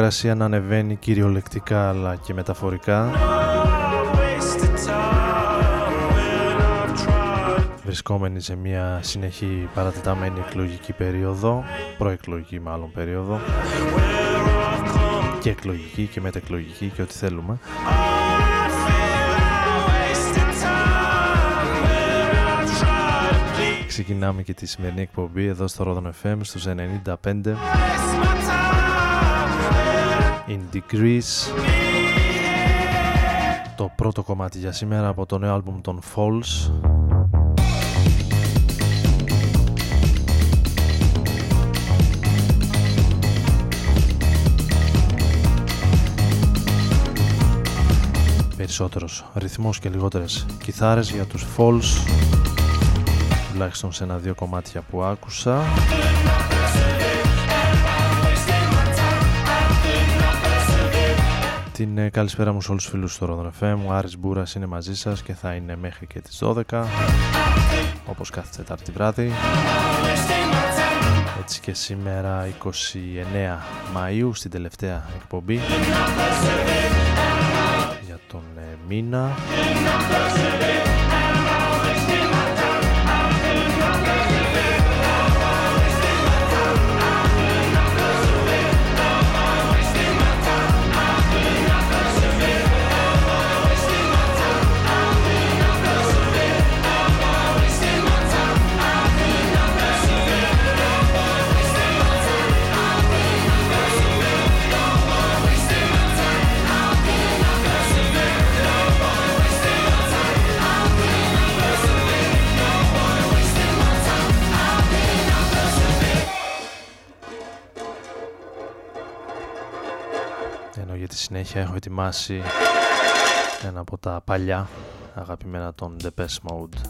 θερμοκρασία να ανεβαίνει κυριολεκτικά αλλά και μεταφορικά. Βρισκόμενοι σε μια συνεχή παρατεταμένη εκλογική περίοδο προεκλογική μάλλον περίοδο και εκλογική και μετεκλογική και ό,τι θέλουμε. Ξεκινάμε και τη σημερινή εκπομπή εδώ στο Rodon FM στους 95 In Degrees το πρώτο κομμάτι για σήμερα από το νέο άλμπουμ των Falls. Περισσότερος ρυθμός και λιγότερες κιθάρες για τους Falls. Τουλάχιστον σε ένα-δύο κομμάτια που άκουσα Την ε, καλησπέρα μου σε όλους τους φίλους του Rodon FM. Ο Άρης Μπούρας είναι μαζί σας και θα είναι μέχρι και τις 12 όπως κάθε Τετάρτη βράδυ. Έτσι και σήμερα 29 Μαΐου στην τελευταία εκπομπή για τον ε, μήνα. ενώ για τη συνέχεια έχω ετοιμάσει ένα από τα παλιά αγαπημένα των Depeche Mode.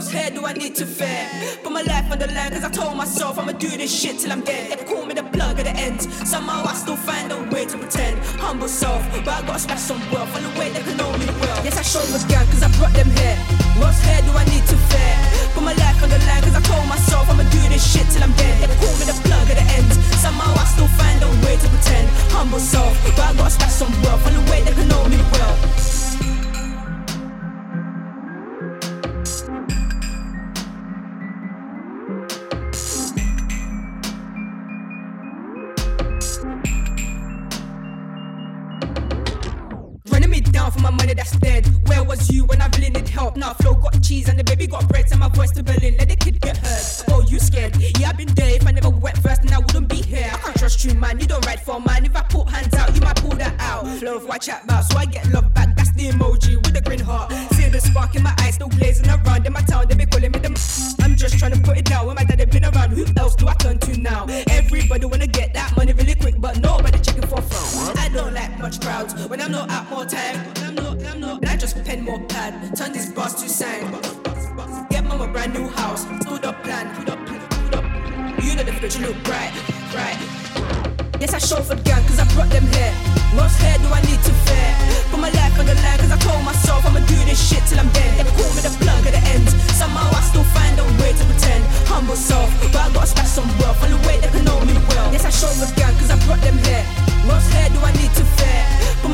What's here do I need to fear? Put my life on the line, cause I told myself I'ma do this shit till I'm dead. They call me the plug at the end. Somehow I still find a way to pretend. Humble self, but I gotta smash some wealth on the way they can know me well. Yes, I chauffeured gang, cause I brought them here. What's here do I need to fear? Put my life on the line, cause I told myself I'ma do this shit till I'm dead. They call me the plug at the end. Somehow I still find a way to pretend. Humble self, but I gotta smash some wealth on the way they can know me well. Chat about, so I get love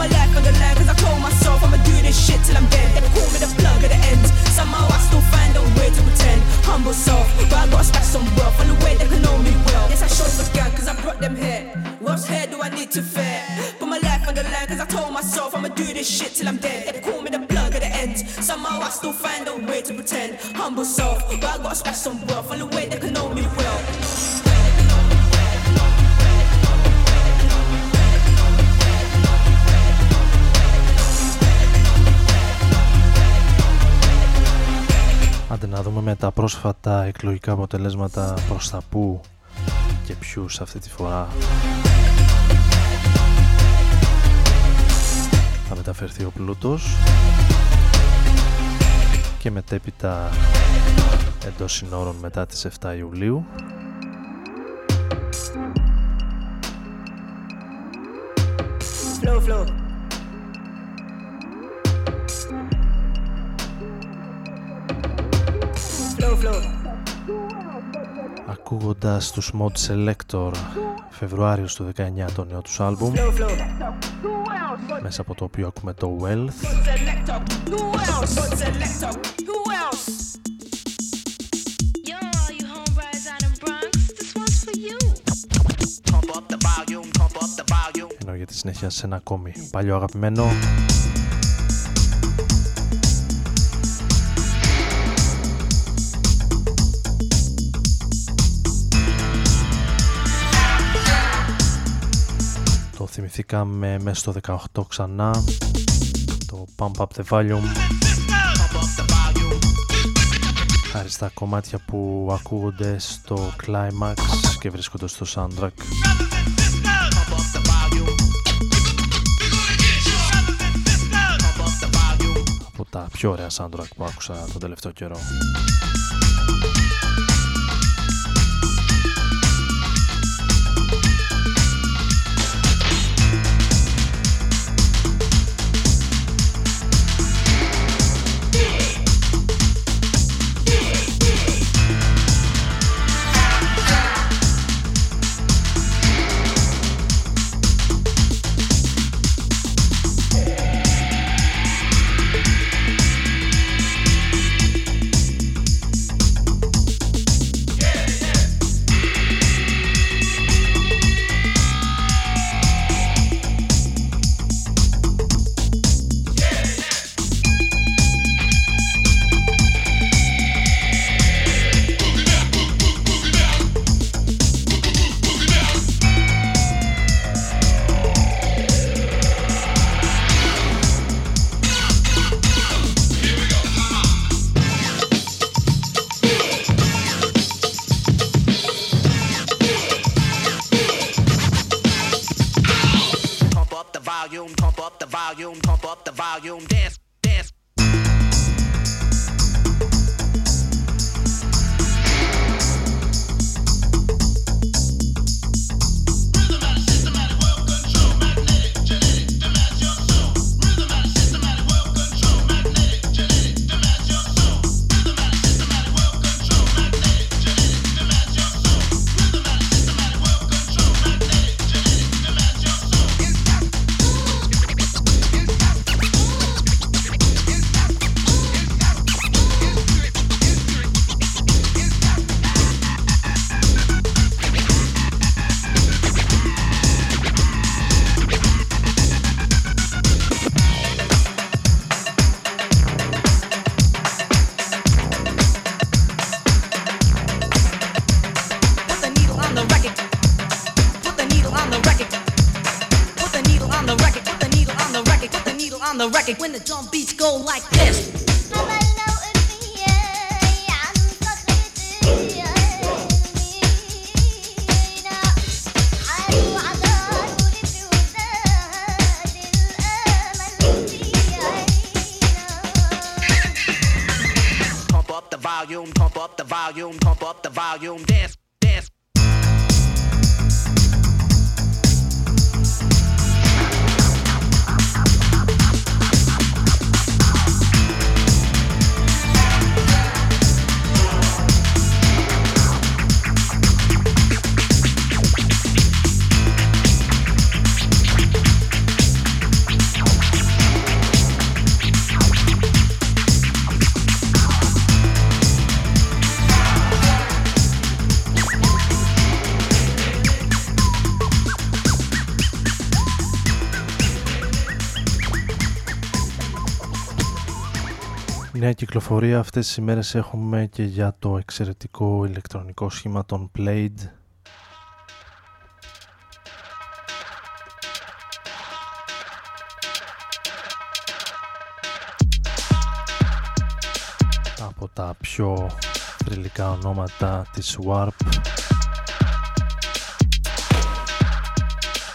my life on the line cause I told myself I'ma do this shit till I'm dead. They call me the plug at the end. Somehow I still find a way to pretend. Humble self, but I gotta stack some wealth on the way they can know me well. Yes, I chauffeured gang cause I brought them here. What's here do I need to fear? Put my life on the line cause I told myself I'ma do this shit till I'm dead. They call me the plug at the end. Somehow I still find a way to pretend. Humble self, but I gotta stack some wealth on the way they can know με τα πρόσφατα εκλογικά αποτελέσματα προς τα που και ποιους αυτή τη φορά θα μεταφερθεί ο πλούτος και μετέπειτα εντός συνόρων μετά τις 7 Ιουλίου Flow, flow. Flow, ακούγοντας τους Mod Selector Φεβρουάριος του 19 το νέο τους άλμπουμ μέσα από το οποίο ακούμε το Wealth. Ενώ για τη συνέχεια σε ένα ακόμη παλιό αγαπημένο. Θυμηθήκαμε μέσα στο 18 ξανά το Pump Up The Volume Pump up the volume. χάρη στα κομμάτια που ακούγονται στο Climax και βρίσκονται στο soundtrack Pump up the volume. Pump up the volume. από τα πιο ωραία soundtrack που άκουσα τον τελευταίο καιρό. Νέα κυκλοφορία αυτές τις ημέρες έχουμε και για το εξαιρετικό ηλεκτρονικό σχήμα των Played από τα πιο θρηλυκά ονόματα της Warp.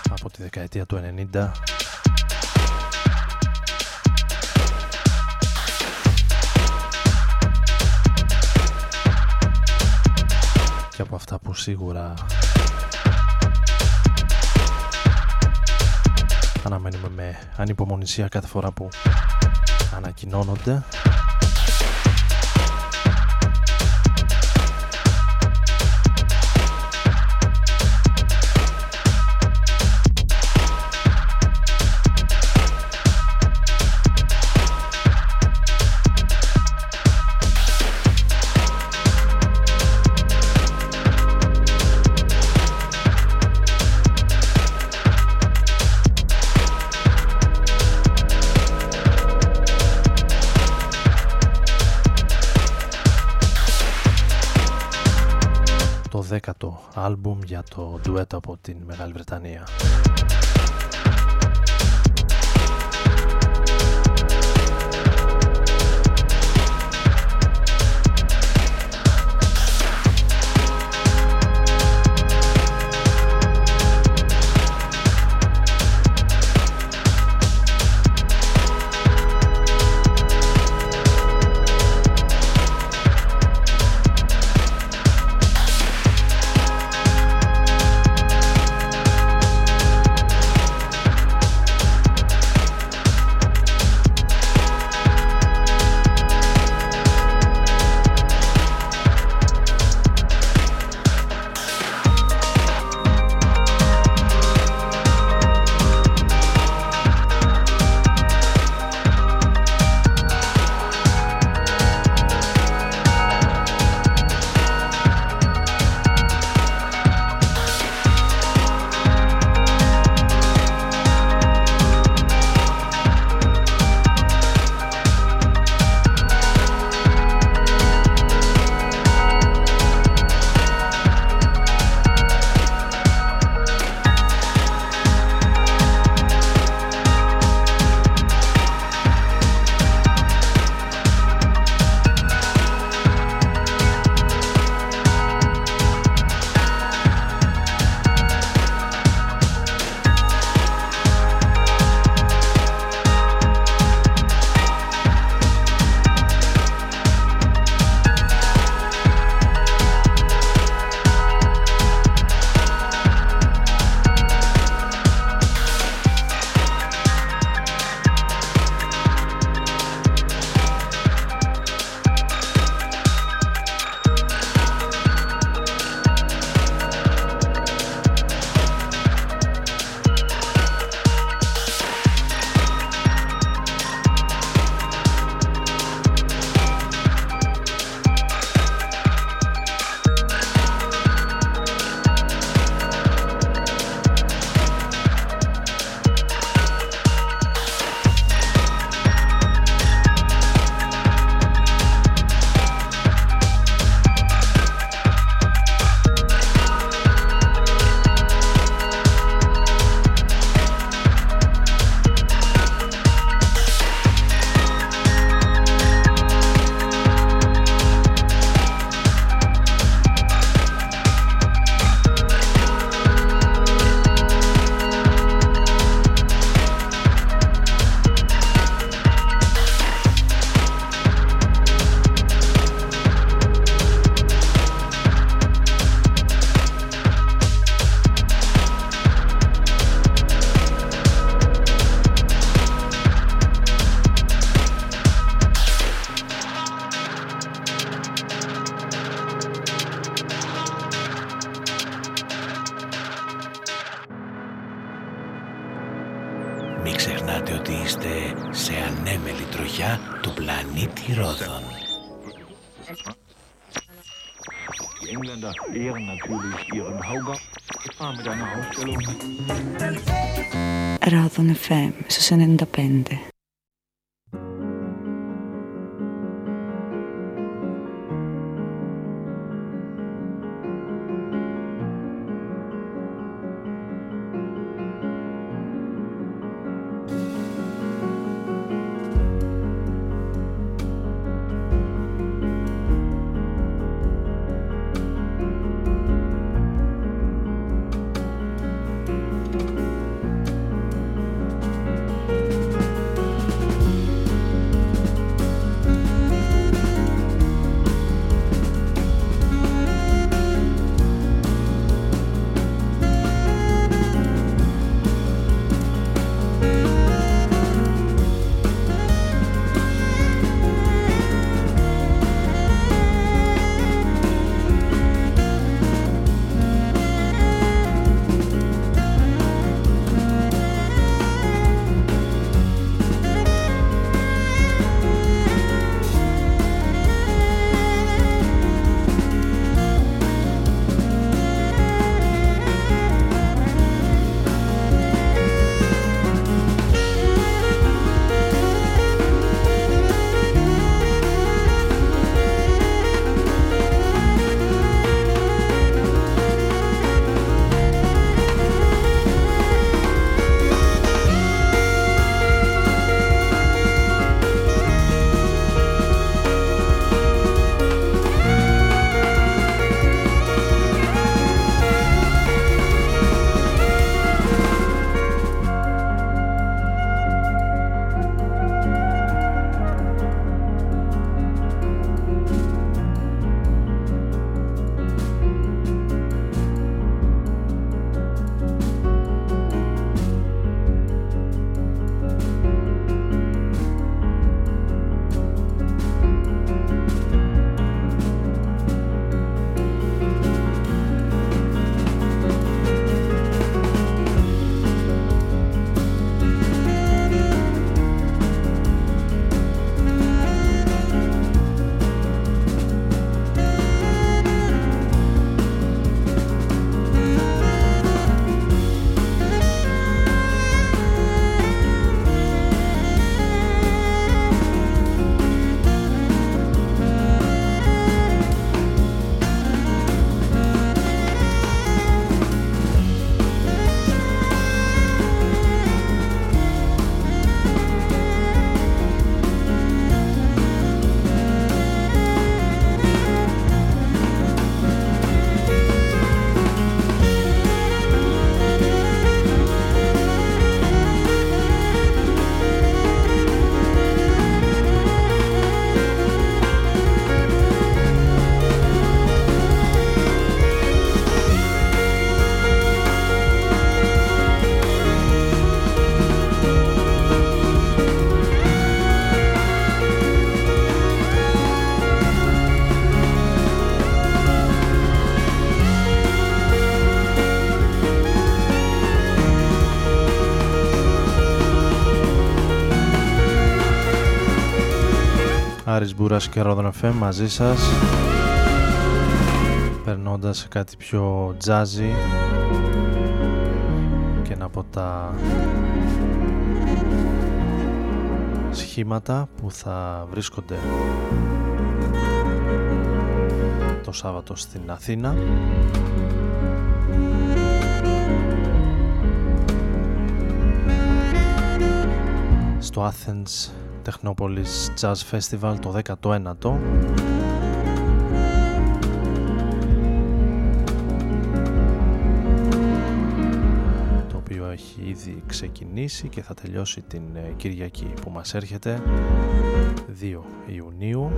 Από τη δεκαετία του 90 και από αυτά που σίγουρα αναμένουμε με ανυπομονησία κάθε φορά που ανακοινώνονται άλμπουμ για το ντουέτο από την Μεγάλη Βρετανία. Στους 95. Άρης Μπούρας και Ρόδον FM μαζί σας περνώντας σε κάτι πιο jazzy και ένα από τα σχήματα που θα βρίσκονται το Σάββατο στην Αθήνα. Στο Athens Technopolis Jazz Festival το 19ο το οποίο έχει ήδη ξεκινήσει και θα τελειώσει την ε, Κυριακή που μας έρχεται 2 Ιουνίου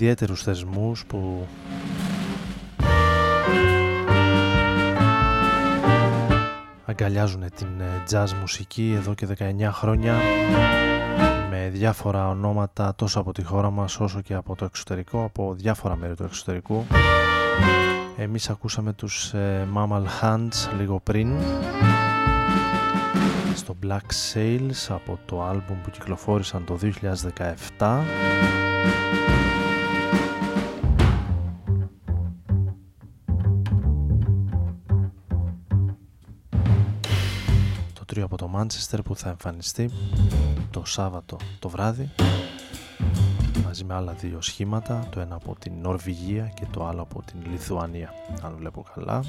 ιδιαίτερους θεσμούς που αγκαλιάζουν την ε, jazz μουσική εδώ και 19 χρόνια με διάφορα ονόματα τόσο από τη χώρα μας όσο και από το εξωτερικό, από διάφορα μέρη του εξωτερικού. Εμείς ακούσαμε τους ε, Mammal Hands λίγο πριν στο Black Sails από το άλμπουμ που κυκλοφόρησαν το 2017 το τρίο από το Manchester που θα εμφανιστεί το Σάββατο το βράδυ μαζί με άλλα δύο σχήματα το ένα από την Νορβηγία και το άλλο από την Λιθουανία αν βλέπω καλά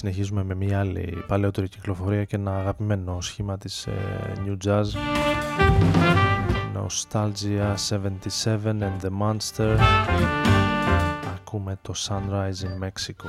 συνεχίζουμε με μια άλλη παλαιότερη κυκλοφορία και ένα αγαπημένο σχήμα της ε, New Jazz. Nostalgia 77 and the Monster. Ακούμε το Sunrise in Mexico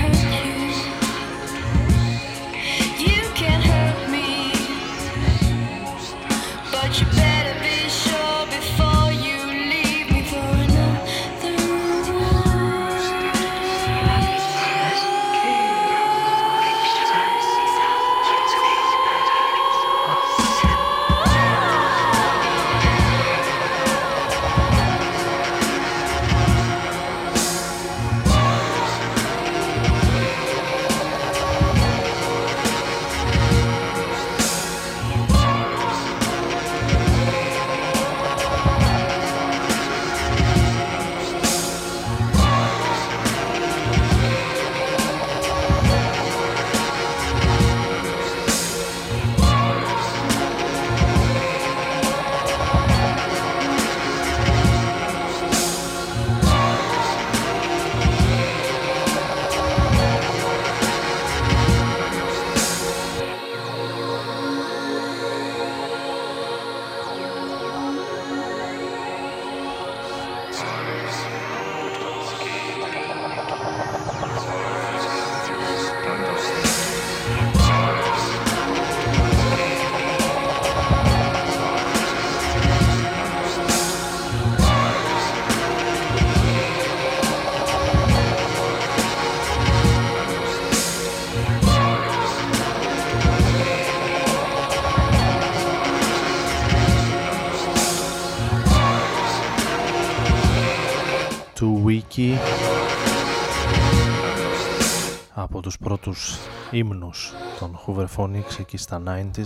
hurt από τους πρώτους ύμνους των Hoover Phonics εκεί στα 90s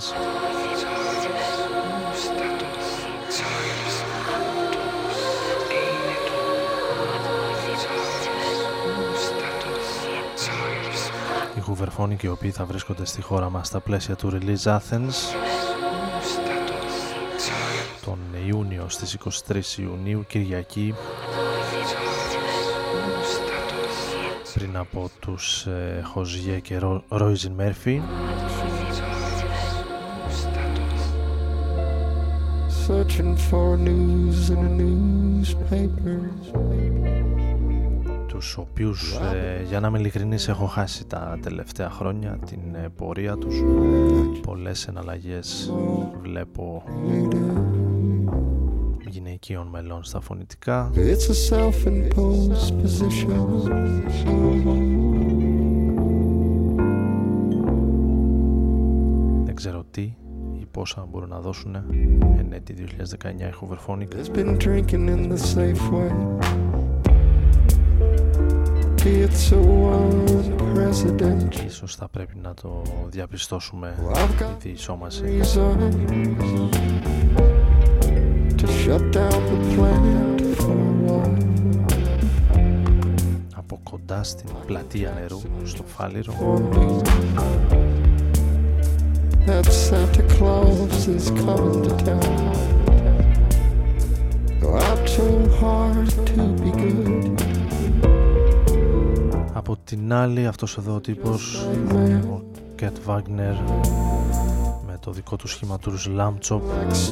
οι Hoover Phonics οι οποίοι θα βρίσκονται στη χώρα μας στα πλαίσια του Release Athens τον Ιούνιο στις 23 Ιουνίου Κυριακή πριν από τους ε, Χοζιέ και Ρόιζιν Μέρφυ Searching for news in a newspaper. τους οποίους ε, για να είμαι ειλικρινής έχω χάσει τα τελευταία χρόνια την ε, πορεία τους πολλές εναλλαγές βλέπω γυναικείων μελών στα φωνητικά It's a self-imposed position. δεν ξέρω τι ή πόσα μπορούν να δώσουν εν έτη 2019 η Hooverphonic It's been drinking in the safe way. Be it so unprecedented. Ίσως θα πρέπει να το διαπιστώσουμε I've got η διεισόμαση reason από κοντά στην πλατεία νερού στο Φάληρο. Από την άλλη αυτός εδώ ο τύπος ο Κέτ Βάγνερ με το δικό του σχήμα του Lamb Chop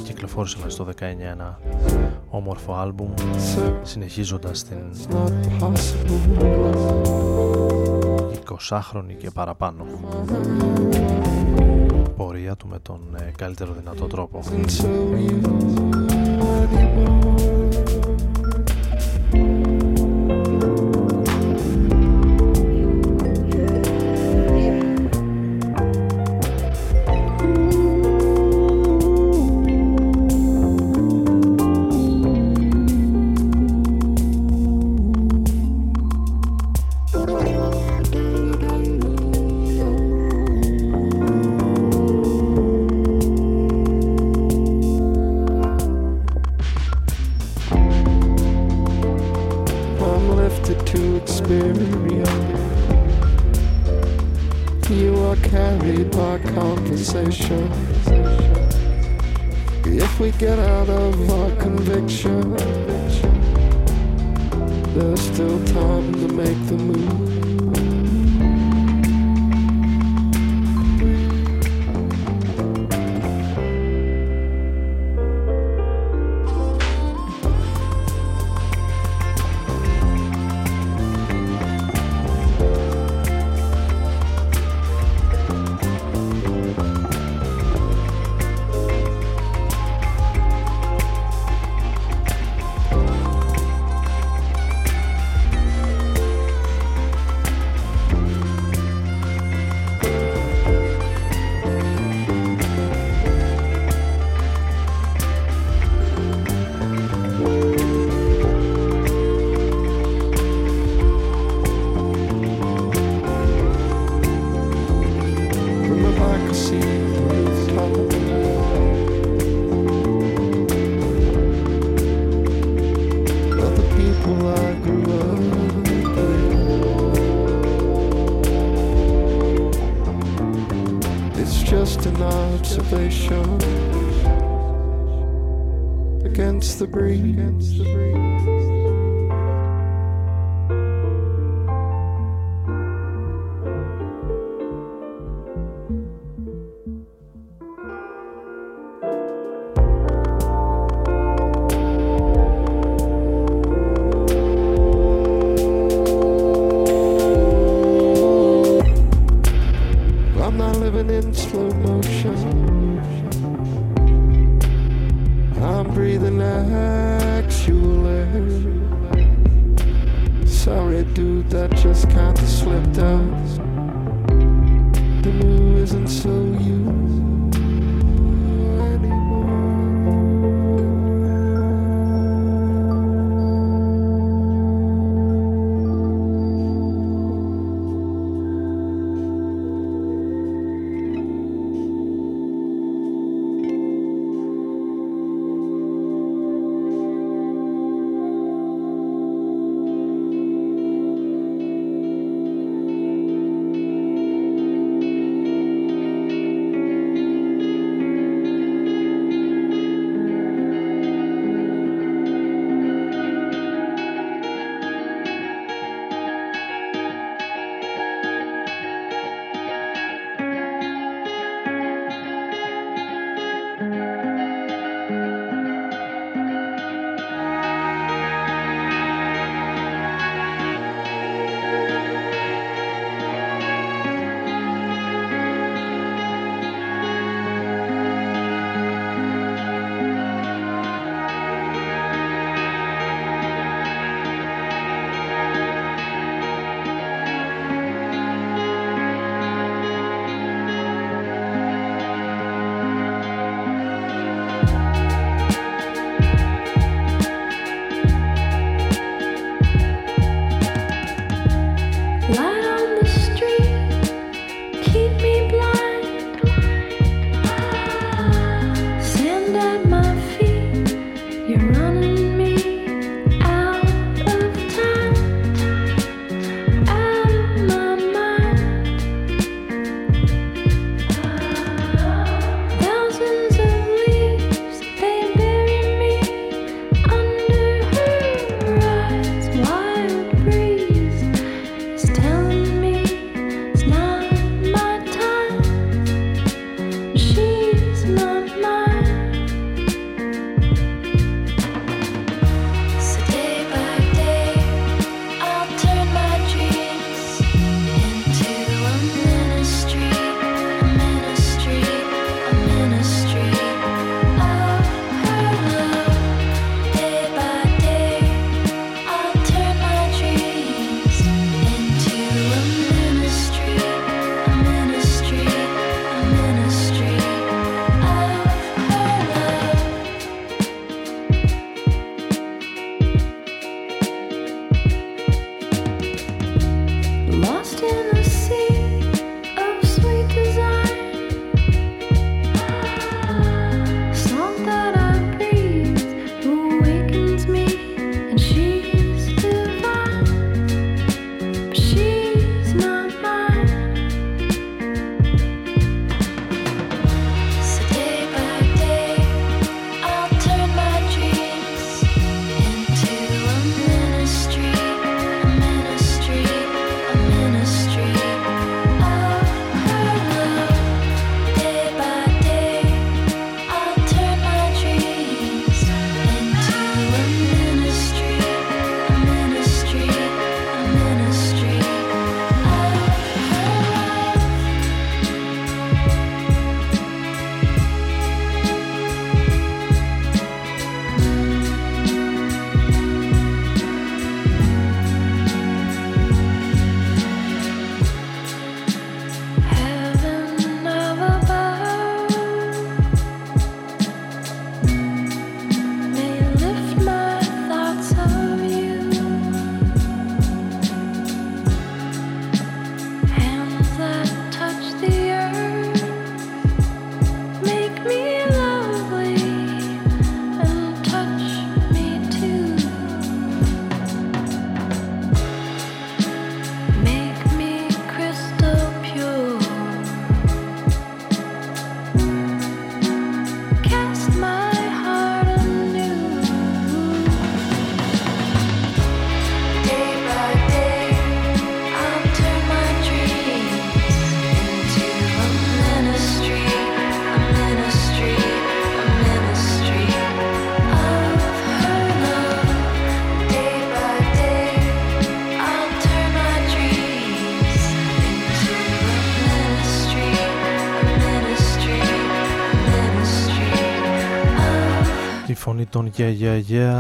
κυκλοφόρησε μέσα στο 19 ένα όμορφο άλμπουμ συνεχίζοντας την It's not possible. 20χρονη και παραπάνω πορεία του με τον ε, καλύτερο δυνατό τρόπο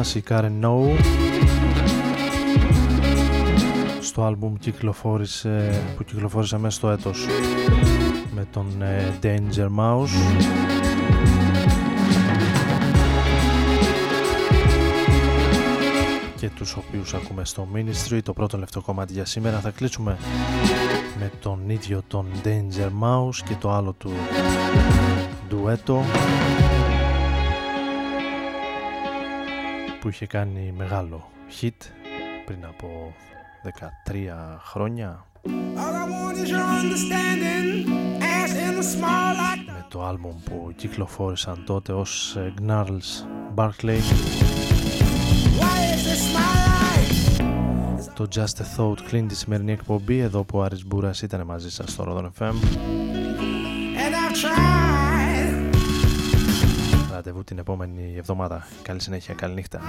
Yeah Yeah, η Karen No στο άλμπουμ κυκλοφόρησε, που κυκλοφόρησε μέσα στο έτος με τον ε, Danger Mouse. Και τους οποίους ακούμε στο Ministry το πρώτο λεπτό κομμάτι για σήμερα. Θα κλείσουμε με τον ίδιο τον Danger Mouse και το άλλο του ντουέτο που είχε κάνει μεγάλο hit πριν από 13 χρόνια. Με το άλμπουμ που κυκλοφόρησαν τότε ως ε, Gnarls Barclay. Το Just a Thought κλείνει τη σημερινή εκπομπή εδώ που ο Άρης Μπούρας ήταν μαζί σας στο Rodon FM Ραντεβού την επόμενη εβδομάδα. Καλή συνέχεια, καλή νύχτα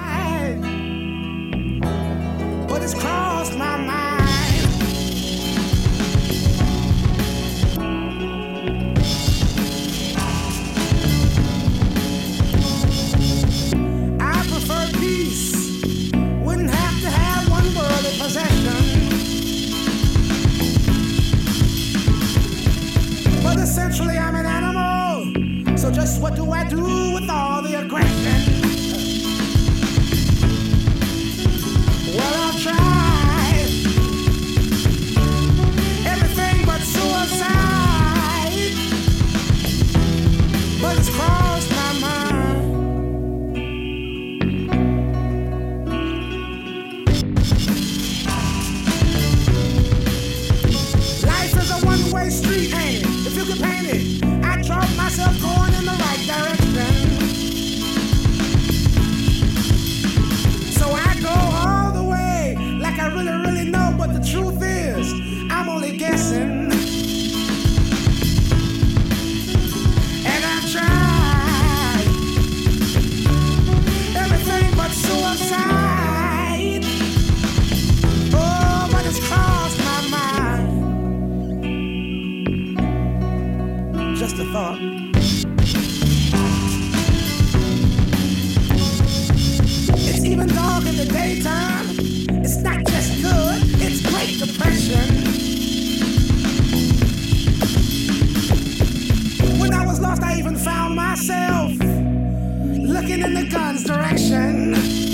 looking in the gun's direction.